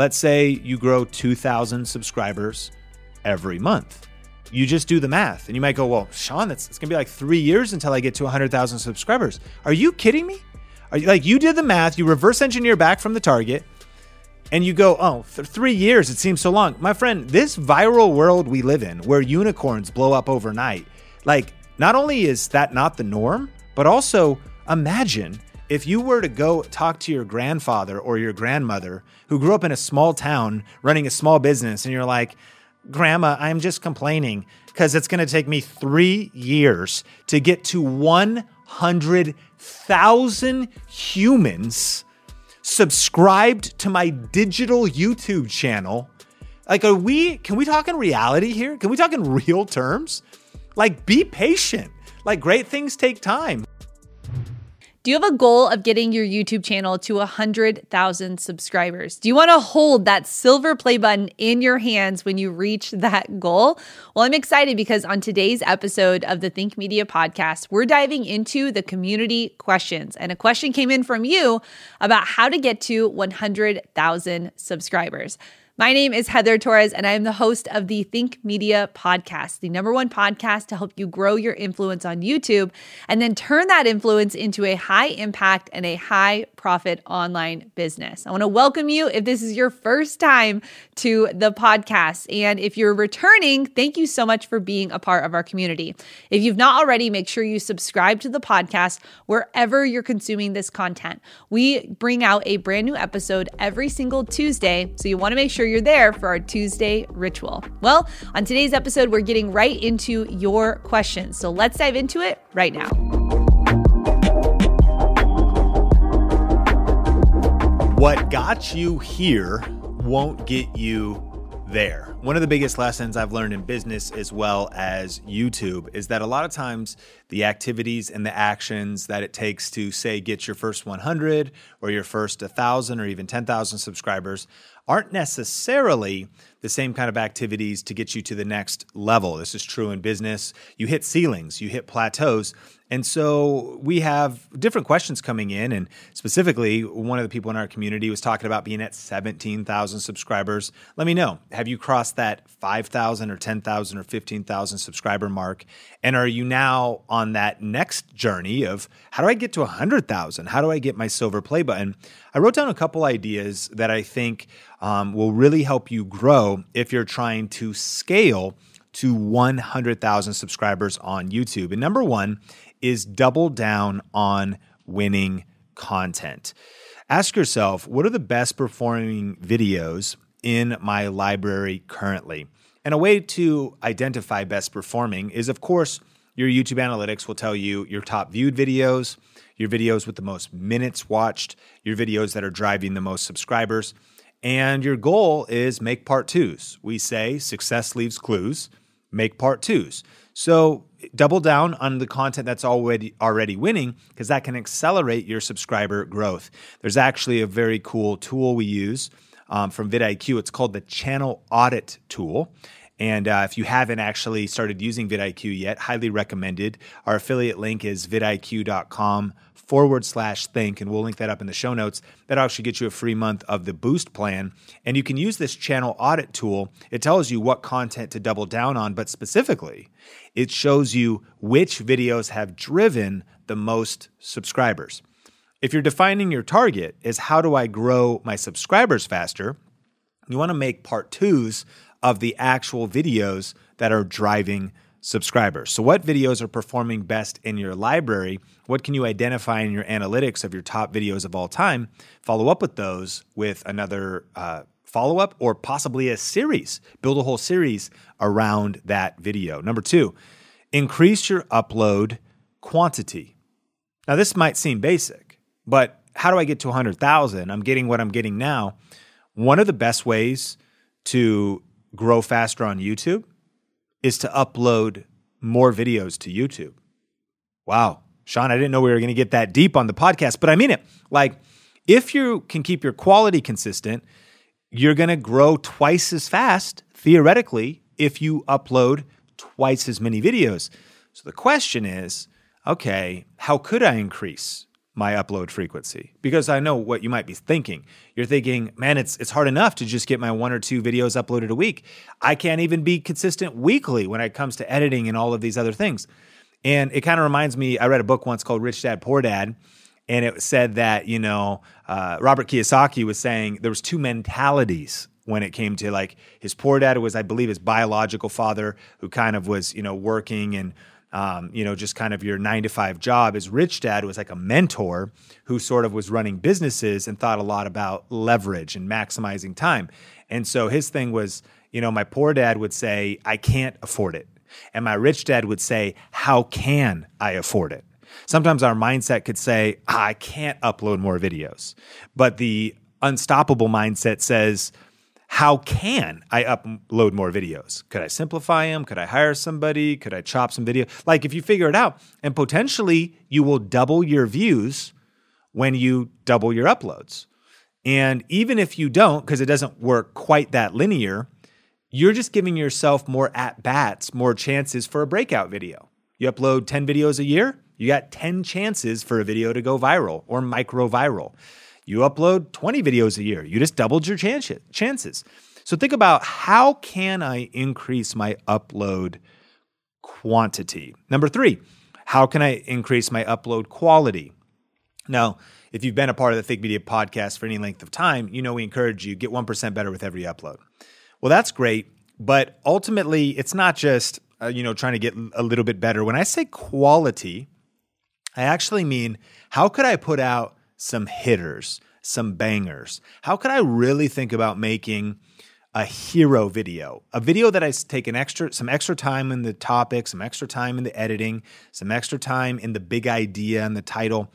Let's say you grow 2,000 subscribers every month. You just do the math and you might go, well, Sean, it's gonna be like three years until I get to 100,000 subscribers. Are you kidding me? Are you like, you did the math, you reverse engineer back from the target, and you go, oh, th- three years, it seems so long. My friend, this viral world we live in where unicorns blow up overnight, like, not only is that not the norm, but also imagine if you were to go talk to your grandfather or your grandmother who grew up in a small town running a small business, and you're like, Grandma, I'm just complaining because it's going to take me three years to get to 100,000 humans subscribed to my digital YouTube channel. Like, are we, can we talk in reality here? Can we talk in real terms? Like, be patient. Like, great things take time. Do you have a goal of getting your YouTube channel to 100,000 subscribers? Do you want to hold that silver play button in your hands when you reach that goal? Well, I'm excited because on today's episode of the Think Media podcast, we're diving into the community questions. And a question came in from you about how to get to 100,000 subscribers. My name is Heather Torres, and I am the host of the Think Media podcast, the number one podcast to help you grow your influence on YouTube and then turn that influence into a high impact and a high profit online business. I want to welcome you if this is your first time to the podcast. And if you're returning, thank you so much for being a part of our community. If you've not already, make sure you subscribe to the podcast wherever you're consuming this content. We bring out a brand new episode every single Tuesday, so you want to make sure you're there for our Tuesday ritual. Well, on today's episode, we're getting right into your questions. So let's dive into it right now. What got you here won't get you there. One of the biggest lessons I've learned in business as well as YouTube is that a lot of times the activities and the actions that it takes to say get your first 100 or your first 1000 or even 10,000 subscribers aren't necessarily the same kind of activities to get you to the next level. This is true in business. You hit ceilings, you hit plateaus. And so we have different questions coming in. And specifically, one of the people in our community was talking about being at 17,000 subscribers. Let me know. Have you crossed that 5,000 or 10,000 or 15,000 subscriber mark? And are you now on that next journey of how do I get to 100,000? How do I get my silver play button? I wrote down a couple ideas that I think um, will really help you grow if you're trying to scale to 100,000 subscribers on YouTube. And number one is double down on winning content. Ask yourself, what are the best performing videos in my library currently? And a way to identify best performing is, of course, your YouTube analytics will tell you your top viewed videos, your videos with the most minutes watched, your videos that are driving the most subscribers. And your goal is make part twos. We say success leaves clues, make part twos. So double down on the content that's already already winning because that can accelerate your subscriber growth. There's actually a very cool tool we use um, from vidIQ. It's called the Channel Audit Tool. And uh, if you haven't actually started using vidIQ yet, highly recommended. Our affiliate link is vidiq.com forward slash think, and we'll link that up in the show notes. That'll actually get you a free month of the Boost plan. And you can use this channel audit tool. It tells you what content to double down on, but specifically, it shows you which videos have driven the most subscribers. If you're defining your target as how do I grow my subscribers faster, you want to make part twos of the actual videos that are driving subscribers. So, what videos are performing best in your library? What can you identify in your analytics of your top videos of all time? Follow up with those with another uh, follow up or possibly a series. Build a whole series around that video. Number two, increase your upload quantity. Now, this might seem basic, but how do I get to 100,000? I'm getting what I'm getting now. One of the best ways to grow faster on YouTube is to upload more videos to YouTube. Wow. Sean, I didn't know we were going to get that deep on the podcast, but I mean it. Like, if you can keep your quality consistent, you're going to grow twice as fast, theoretically, if you upload twice as many videos. So the question is okay, how could I increase my upload frequency because I know what you might be thinking. You're thinking, man, it's it's hard enough to just get my one or two videos uploaded a week. I can't even be consistent weekly when it comes to editing and all of these other things. And it kind of reminds me, I read a book once called Rich Dad Poor Dad, and it said that, you know, uh, Robert Kiyosaki was saying there was two mentalities when it came to like his poor dad was, I believe, his biological father who kind of was, you know, working and um, you know, just kind of your nine to five job. His rich dad was like a mentor who sort of was running businesses and thought a lot about leverage and maximizing time. And so his thing was, you know, my poor dad would say, I can't afford it. And my rich dad would say, How can I afford it? Sometimes our mindset could say, I can't upload more videos. But the unstoppable mindset says, how can I upload more videos? Could I simplify them? Could I hire somebody? Could I chop some video? Like if you figure it out, and potentially you will double your views when you double your uploads. And even if you don't, because it doesn't work quite that linear, you're just giving yourself more at bats, more chances for a breakout video. You upload 10 videos a year, you got 10 chances for a video to go viral or micro viral. You upload 20 videos a year. You just doubled your chances. So think about how can I increase my upload quantity? Number 3, how can I increase my upload quality? Now, if you've been a part of the Think Media podcast for any length of time, you know we encourage you get 1% better with every upload. Well, that's great, but ultimately it's not just uh, you know trying to get a little bit better. When I say quality, I actually mean how could I put out some hitters, some bangers? How could I really think about making a hero video, a video that I take an extra, some extra time in the topic, some extra time in the editing, some extra time in the big idea and the title,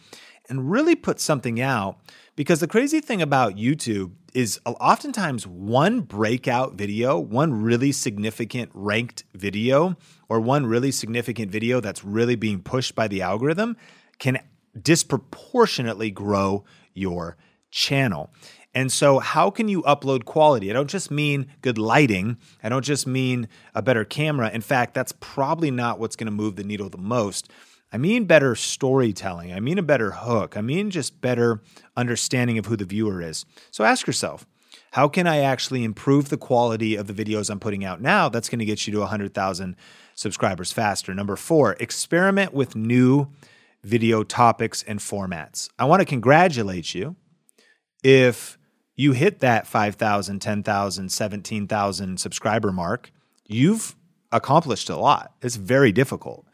and really put something out. Because the crazy thing about YouTube is oftentimes one breakout video, one really significant ranked video, or one really significant video that's really being pushed by the algorithm can disproportionately grow your channel. And so, how can you upload quality? I don't just mean good lighting. I don't just mean a better camera. In fact, that's probably not what's going to move the needle the most. I mean better storytelling. I mean a better hook. I mean just better understanding of who the viewer is. So ask yourself, how can I actually improve the quality of the videos I'm putting out now that's going to get you to 100,000 subscribers faster? Number four, experiment with new video topics and formats. I want to congratulate you if you hit that 5,000, 10,000, 17,000 subscriber mark. You've accomplished a lot. It's very difficult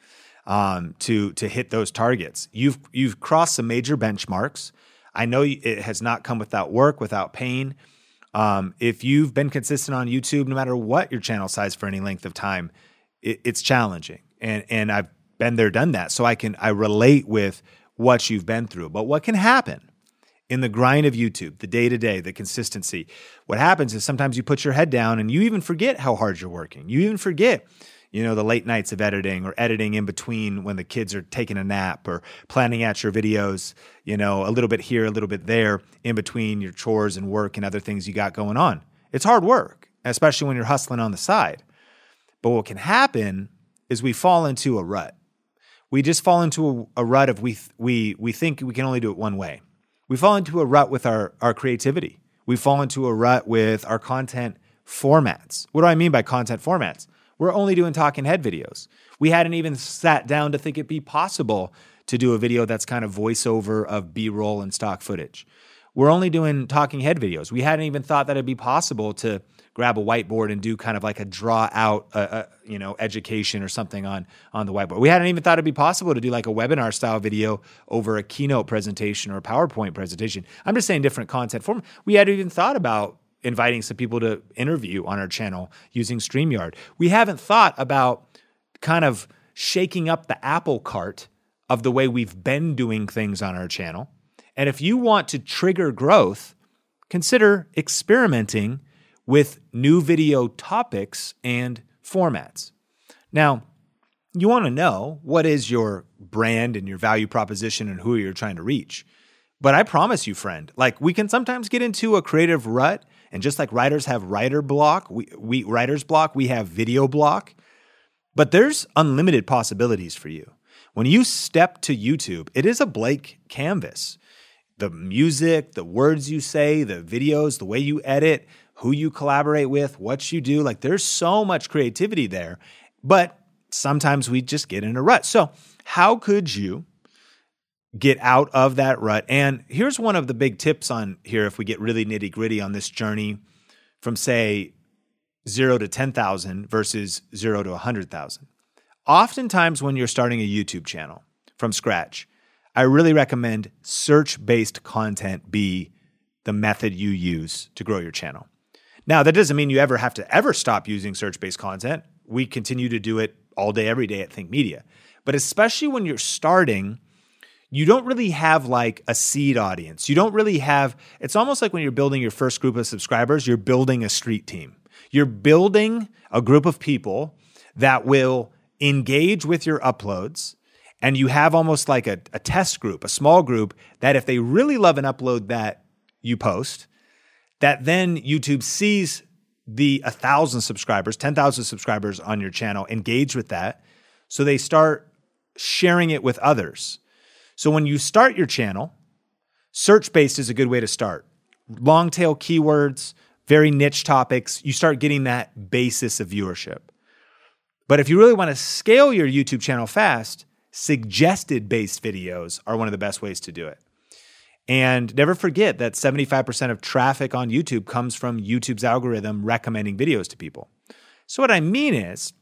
um, to to hit those targets. You've you've crossed some major benchmarks. I know it has not come without work, without pain. Um, if you've been consistent on YouTube, no matter what your channel size for any length of time, it, it's challenging. And and I've been there, done that. So I can I relate with what you've been through. But what can happen in the grind of YouTube, the day to day, the consistency? What happens is sometimes you put your head down and you even forget how hard you're working. You even forget you know, the late nights of editing or editing in between when the kids are taking a nap or planning out your videos, you know, a little bit here, a little bit there in between your chores and work and other things you got going on. It's hard work, especially when you're hustling on the side. But what can happen is we fall into a rut we just fall into a, a rut of we we we think we can only do it one way. We fall into a rut with our our creativity. We fall into a rut with our content formats. What do I mean by content formats? We're only doing talking head videos. We hadn't even sat down to think it'd be possible to do a video that's kind of voiceover of B-roll and stock footage. We're only doing talking head videos. We hadn't even thought that it'd be possible to grab a whiteboard and do kind of like a draw out, uh, uh, you know, education or something on on the whiteboard. We hadn't even thought it'd be possible to do like a webinar style video over a keynote presentation or a PowerPoint presentation. I'm just saying different content form. We hadn't even thought about inviting some people to interview on our channel using StreamYard. We haven't thought about kind of shaking up the apple cart of the way we've been doing things on our channel. And if you want to trigger growth, consider experimenting with new video topics and formats. Now, you want to know what is your brand and your value proposition and who you're trying to reach. But I promise you, friend, like we can sometimes get into a creative rut. And just like writers have writer block, we, we writer's block, we have video block. But there's unlimited possibilities for you. When you step to YouTube, it is a blank canvas. The music, the words you say, the videos, the way you edit, who you collaborate with, what you do, like there's so much creativity there. But sometimes we just get in a rut. So, how could you get out of that rut? And here's one of the big tips on here if we get really nitty gritty on this journey from, say, zero to 10,000 versus zero to 100,000. Oftentimes, when you're starting a YouTube channel from scratch, I really recommend search based content be the method you use to grow your channel. Now, that doesn't mean you ever have to ever stop using search based content. We continue to do it all day, every day at Think Media. But especially when you're starting, you don't really have like a seed audience. You don't really have, it's almost like when you're building your first group of subscribers, you're building a street team. You're building a group of people that will engage with your uploads. And you have almost like a, a test group, a small group that if they really love an upload that you post, that then YouTube sees the 1,000 subscribers, 10,000 subscribers on your channel, engage with that. So they start sharing it with others. So when you start your channel, search based is a good way to start. Long tail keywords, very niche topics, you start getting that basis of viewership. But if you really want to scale your YouTube channel fast, suggested based videos are one of the best ways to do it. And never forget that 75% of traffic on YouTube comes from YouTube's algorithm recommending videos to people. So, what I mean is,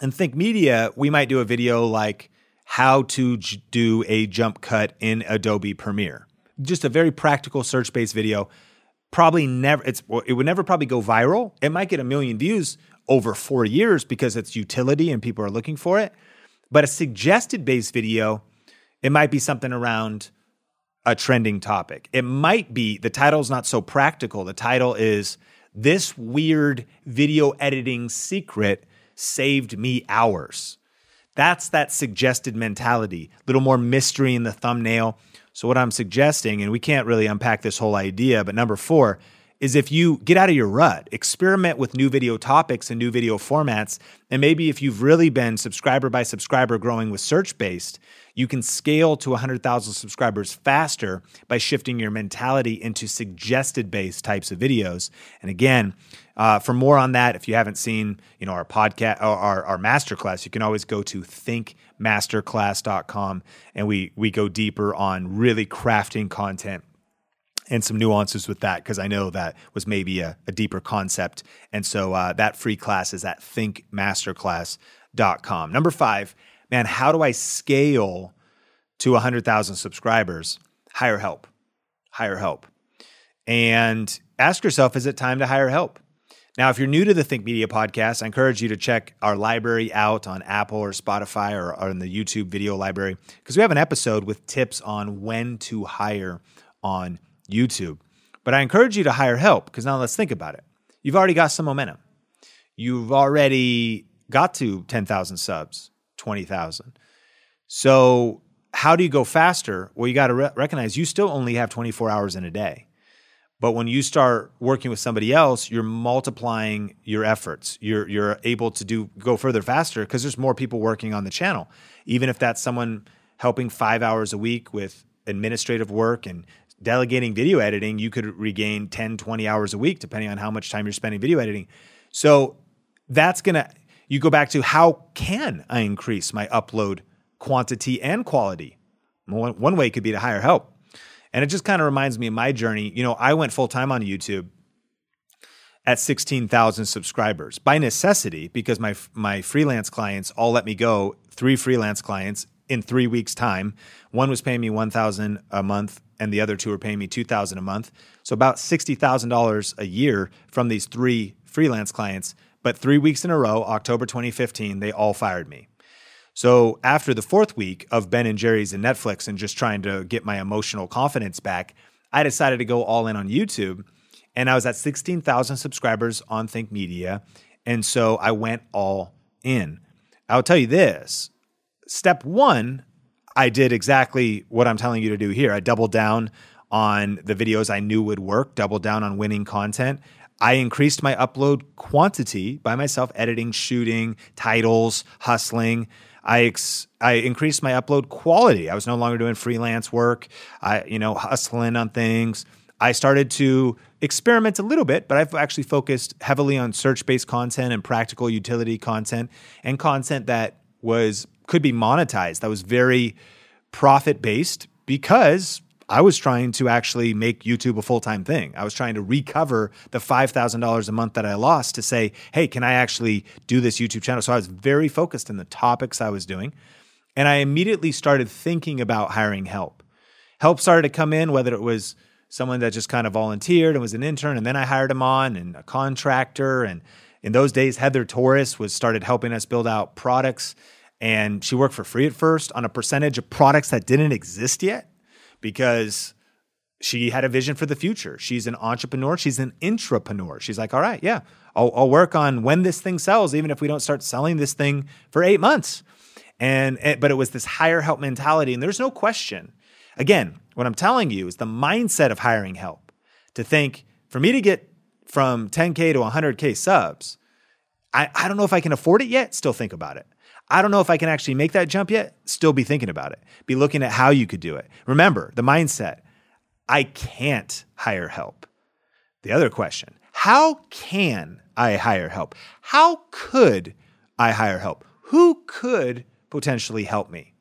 in Think Media, we might do a video like how to j- do a jump cut in Adobe Premiere. Just a very practical search based video. Probably never, it's, it would never probably go viral. It might get a million views over four years because it's utility and people are looking for it. But a suggested based video, it might be something around a trending topic. It might be the title's not so practical. The title is This Weird Video Editing Secret Saved Me Hours. That's that suggested mentality, a little more mystery in the thumbnail. So, what I'm suggesting, and we can't really unpack this whole idea, but number four is if you get out of your rut, experiment with new video topics and new video formats. And maybe if you've really been subscriber by subscriber growing with search based, you can scale to 100,000 subscribers faster by shifting your mentality into suggested based types of videos. And again, uh, for more on that, if you haven't seen, you know, our podcast or our, our masterclass, you can always go to thinkmasterclass.com and we we go deeper on really crafting content and some nuances with that because I know that was maybe a, a deeper concept. And so uh, that free class is at thinkmasterclass.com. Number five, man, how do I scale to 100,000 subscribers? Hire help. Hire help. And ask yourself, is it time to hire help? Now, if you're new to the Think Media podcast, I encourage you to check our library out on Apple or Spotify or, or in the YouTube video library because we have an episode with tips on when to hire on YouTube. But I encourage you to hire help because now let's think about it. You've already got some momentum. You've already got to 10,000 subs, 20,000. So, how do you go faster? Well, you got to re- recognize you still only have 24 hours in a day. But when you start working with somebody else, you're multiplying your efforts. You're you're able to do go further faster because there's more people working on the channel. Even if that's someone helping 5 hours a week with administrative work and delegating video editing, you could regain 10, 20 hours a week, depending on how much time you're spending video editing. So that's going to, you go back to how can I increase my upload quantity and quality? One, way could be to hire help. And it just kind of reminds me of my journey. You know, I went full time on YouTube at 16,000 subscribers by necessity because my my freelance clients all let me go, three freelance clients in 3 weeks time. One was paying me 1,000 a month and the other two were paying me 2000 a month. So about $60,000 a year from these three freelance clients. But three weeks in a row, October 2015, they all fired me. So after the fourth week of Ben and Jerry's and Netflix and just trying to get my emotional confidence back, I decided to go all in on YouTube. And I was at 16,000 subscribers on Think Media. And so I went all in. I'll tell you this step one I did exactly what I'm telling you to do here. I doubled down on the videos I knew would work, doubled down on winning content. I increased my upload quantity by myself, editing, shooting, titles, hustling. I ex- I increased my upload quality. I was no longer doing freelance work. I you know hustling on things. I started to experiment a little bit, but I've actually focused heavily on search-based content and practical utility content and content that was could be monetized. That was very profit-based because I was trying to actually make YouTube a full time thing. I was trying to recover the $5,000 a month that I lost to say, hey, can I actually do this YouTube channel? So I was very focused in the topics I was doing. And I immediately started thinking about hiring help. Help started to come in, whether it was someone that just kind of volunteered and was an intern, and then I hired him on, and a contractor. And in those days, Heather Torres was started helping us build out products. And she worked for free at first on a percentage of products that didn't exist yet because she had a vision for the future. She's an entrepreneur. She's an intrapreneur. She's like, all right, yeah, I'll, I'll, work on when this thing sells, even if we don't start selling this thing for eight months. And, but it was this hire help mentality, and there's no question. Again, what I'm telling you is the mindset of hiring help. To think for me to get from 10k to 100k subs, I, I don't know if I can afford it yet. Still think about it. I don't know if I can actually make that jump yet. Still be thinking about it. Be looking at how you could do it. Remember the mindset I can't hire help. The other question how can I hire help? How could I hire help? Who could potentially help me?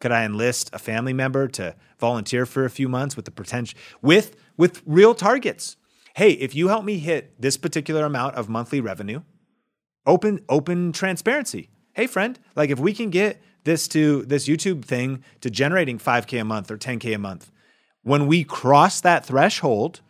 Could I enlist a family member to volunteer for a few months with the potential with with real targets? Hey, if you help me hit this particular amount of monthly revenue, open open transparency hey friend, like if we can get this to this YouTube thing to generating 5k a month or 10k a month, when we cross that threshold,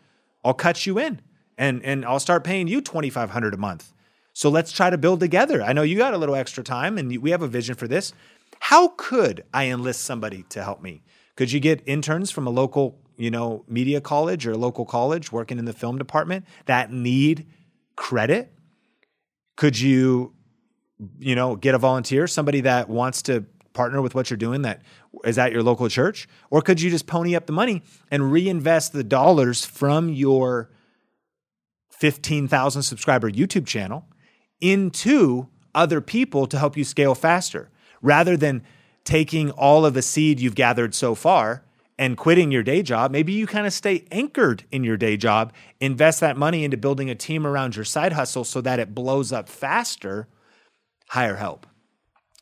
I'll cut you in and and I'll start paying you 2500 a month. So let's try to build together. I know you got a little extra time and we have a vision for this. How could I enlist somebody to help me? Could you get interns from a local, you know, media college or a local college working in the film department that need credit? Could you you know, get a volunteer, somebody that wants to partner with what you're doing that is at your local church? Or could you just pony up the money and reinvest the dollars from your 15,000 subscriber YouTube channel into other people to help you scale faster rather than taking all of the seed you've gathered so far and quitting your day job, maybe you kind of stay anchored in your day job, invest that money into building a team around your side hustle so that it blows up faster hire help.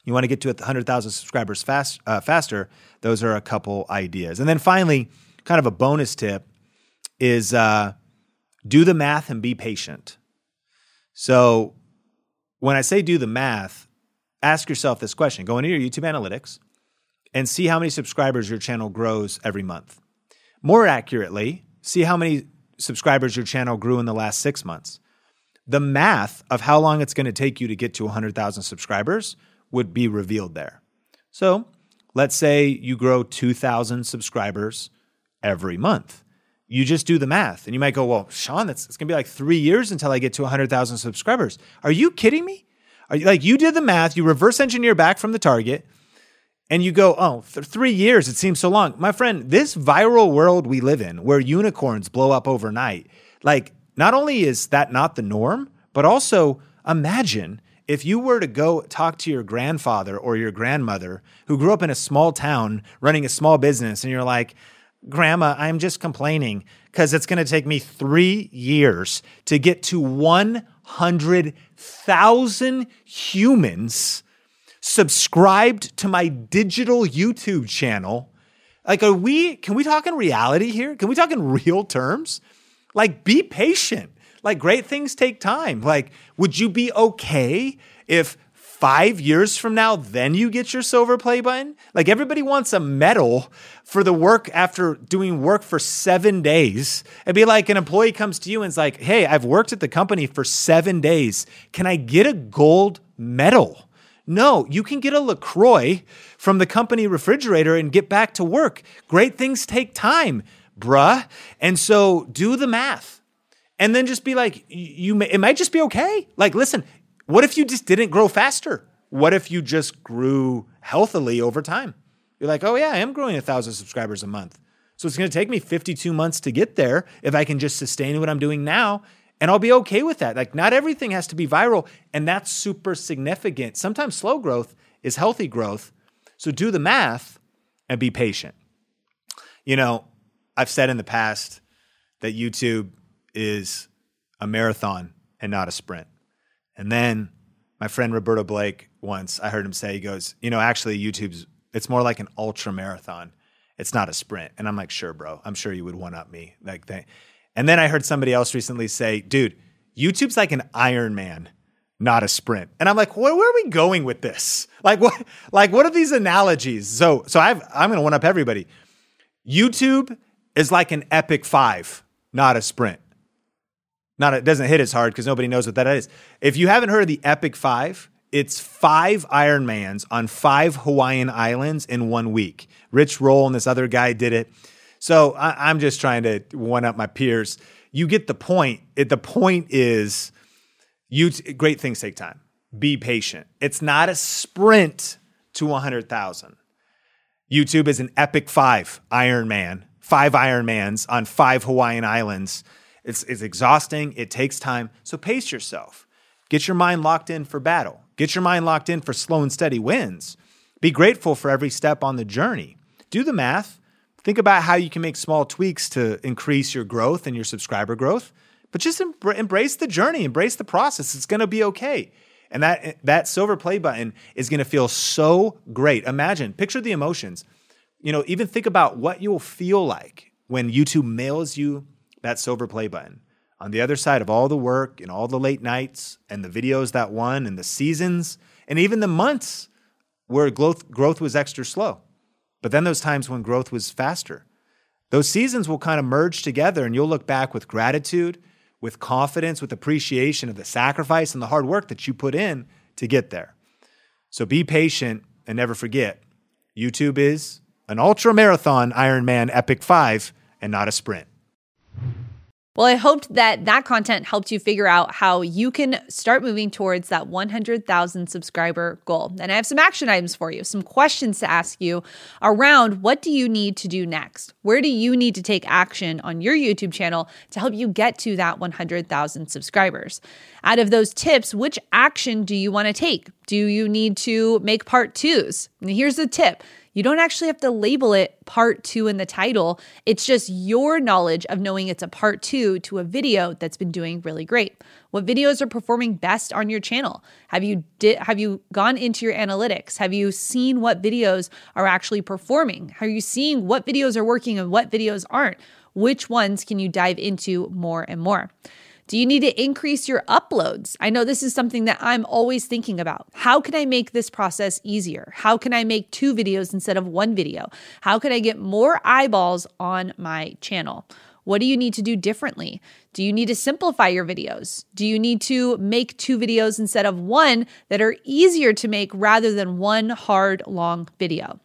You want to get to 100,000 subscribers fast, uh, faster. Those are a couple ideas. And then finally, kind of a bonus tip is uh, do the math and be patient. So when I say do the math, ask yourself this question go into your YouTube analytics and see how many subscribers your channel grows every month. More accurately, see how many subscribers your channel grew in the last six months the math of how long it's going to take you to get to 100,000 subscribers would be revealed there. So let's say you grow 2,000 subscribers every month. You just do the math and you might go, well, Sean, that's it's going to be like three years until I get to 100,000 subscribers. Are you kidding me? Are you, like you did the math, you reverse engineer back from the target, and you go, oh, th- three years, it seems so long. My friend, this viral world we live in where unicorns blow up overnight, like not only is that not the norm, but also imagine if you were to go talk to your grandfather or your grandmother who grew up in a small town running a small business, and you're like, Grandma, I'm just complaining because it's going to take me three years to get to 100,000 humans subscribed to my digital YouTube channel. Like, are we, can we talk in reality here? Can we talk in real terms? Like, be patient. Like, great things take time. Like, would you be okay if five years from now, then you get your silver play button? Like, everybody wants a medal for the work after doing work for seven days. It'd be like an employee comes to you and is like, hey, I've worked at the company for seven days. Can I get a gold medal? No, you can get a LaCroix from the company refrigerator and get back to work. Great things take time bruh. And so do the math. And then just be like, you may, it might just be okay. Like, listen, what if you just didn't grow faster? What if you just grew healthily over time? You're like, oh yeah, I am growing a thousand subscribers a month. So it's going to take me 52 months to get there if I can just sustain what I'm doing now And I'll be okay with that. Like, not everything has to be viral, and that's super significant. Sometimes slow growth is healthy growth. So do the math and be patient. You know, I've said in the past that YouTube is a marathon and not a sprint. And then my friend Roberto Blake once, I heard him say, he goes, you know, actually YouTube's it's more like an ultra marathon. It's not a sprint. And I'm like, sure, bro. I'm sure you would one up me. Like that. And then I heard somebody else recently say, dude, YouTube's like an Ironman, not a sprint. And I'm like, where, where, are we going with this? Like what like what are these analogies? So so I've I'm gonna one up everybody. YouTube is like an epic five, not a sprint. Not it doesn't hit as hard because nobody knows what that is. If you haven't heard of the Epic Five, it's five Ironmans on five Hawaiian islands in one week. Rich Roll and this other guy did it. So I, am just trying to one up my peers. You get the point. It, the point is, you great things take time. Be patient. It's not a sprint to 100,000. YouTube is an epic five Ironman, five Ironmans on five Hawaiian islands. It's, it's exhausting. It takes time. So pace yourself. Get your mind locked in for battle. Get your mind locked in for slow and steady wins. Be grateful for every step on the journey. Do the math. Think about how you can make small tweaks to increase your growth and your subscriber growth. But just em- embrace the journey, embrace the process. It's going to be okay. And that that silver play button is going to feel so great. Imagine, picture the emotions. You know, even think about what you'll feel like when YouTube mails you that silver play button on the other side of all the work and all the late nights and the videos that won and the seasons and even the months where growth, growth was extra slow. But then those times when growth was faster. Those seasons will kind of merge together and you'll look back with gratitude, with confidence, with appreciation of the sacrifice and the hard work that you put in to get there. So be patient and never forget YouTube is an ultra marathon Ironman Epic 5 and not a sprint. Well, I hoped that that content helped you figure out how you can start moving towards that 100,000 subscriber goal. And I have some action items for you, some questions to ask you around what do you need to do next? Where do you need to take action on your YouTube channel to help you get to that 100,000 subscribers? Out of those tips, which action do you want to take? Do you need to make part twos? And here's the tip you don't actually have to label it part two in the title. It's just your knowledge of knowing it's a part two to a video that's been doing really great. What videos are performing best on your channel? Have you did have you gone into your analytics? Have you seen what videos are actually performing? Are you seeing what videos are working and what videos aren't? Which ones can you dive into more and more? Do you need to increase your uploads? I know this is something that I'm always thinking about. How can I make this process easier? How can I make two videos instead of one video? How can I get more eyeballs on my channel? What do you need to do differently? Do you need to simplify your videos? Do you need to make two videos instead of one that are easier to make rather than one hard, long video?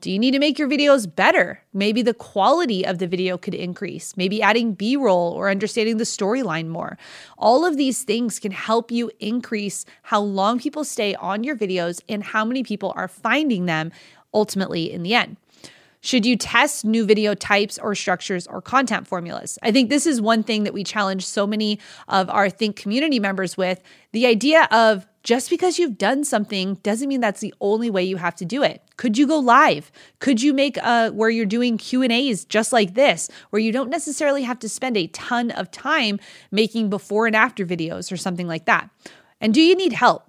Do you need to make your videos better? Maybe the quality of the video could increase, maybe adding B roll or understanding the storyline more. All of these things can help you increase how long people stay on your videos and how many people are finding them ultimately in the end. Should you test new video types or structures or content formulas? I think this is one thing that we challenge so many of our Think community members with the idea of just because you've done something doesn't mean that's the only way you have to do it. Could you go live? Could you make a where you're doing Q&As just like this where you don't necessarily have to spend a ton of time making before and after videos or something like that? And do you need help?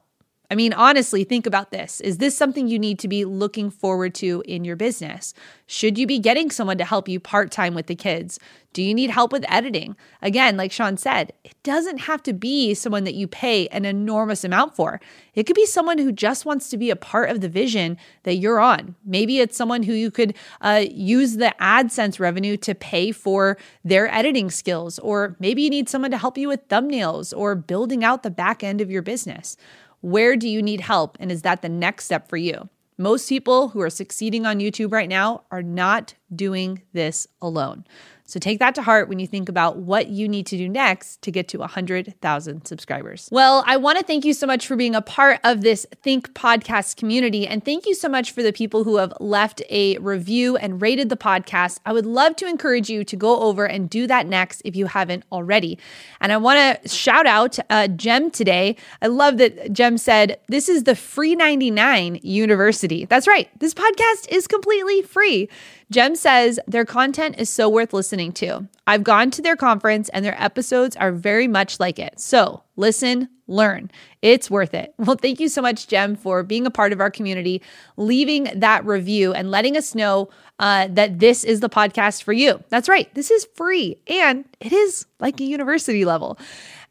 I mean, honestly, think about this. Is this something you need to be looking forward to in your business? Should you be getting someone to help you part time with the kids? Do you need help with editing? Again, like Sean said, it doesn't have to be someone that you pay an enormous amount for. It could be someone who just wants to be a part of the vision that you're on. Maybe it's someone who you could uh, use the AdSense revenue to pay for their editing skills, or maybe you need someone to help you with thumbnails or building out the back end of your business. Where do you need help? And is that the next step for you? Most people who are succeeding on YouTube right now are not doing this alone. So take that to heart when you think about what you need to do next to get to 100,000 subscribers. Well, I want to thank you so much for being a part of this Think podcast community. And thank you so much for the people who have left a review and rated the podcast. I would love to encourage you to go over and do that next if you haven't already. And I want to shout out uh, Jem today. I love that Jem said, This is the free 99 university. That's right. This podcast is completely free. Jem says their content is so worth listening to. I've gone to their conference and their episodes are very much like it. So listen, learn. It's worth it. Well, thank you so much, Jem, for being a part of our community, leaving that review, and letting us know uh, that this is the podcast for you. That's right. This is free and it is like a university level.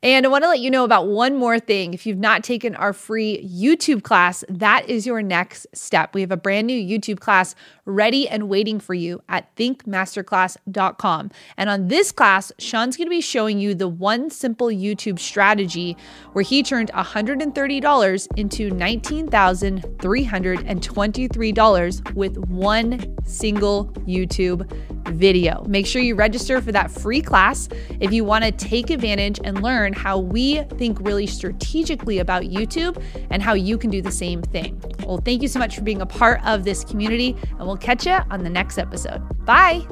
And I want to let you know about one more thing. If you've not taken our free YouTube class, that is your next step. We have a brand new YouTube class ready and waiting for you at thinkmasterclass.com. And on this class, Sean's going to be showing you the one simple YouTube strategy where he turned $130 into $19,323 with one single YouTube video. Make sure you register for that free class if you want to take advantage and learn how we think really strategically about YouTube and how you can do the same thing. Well, thank you so much for being a part of this community, and we'll catch you on the next episode. Bye.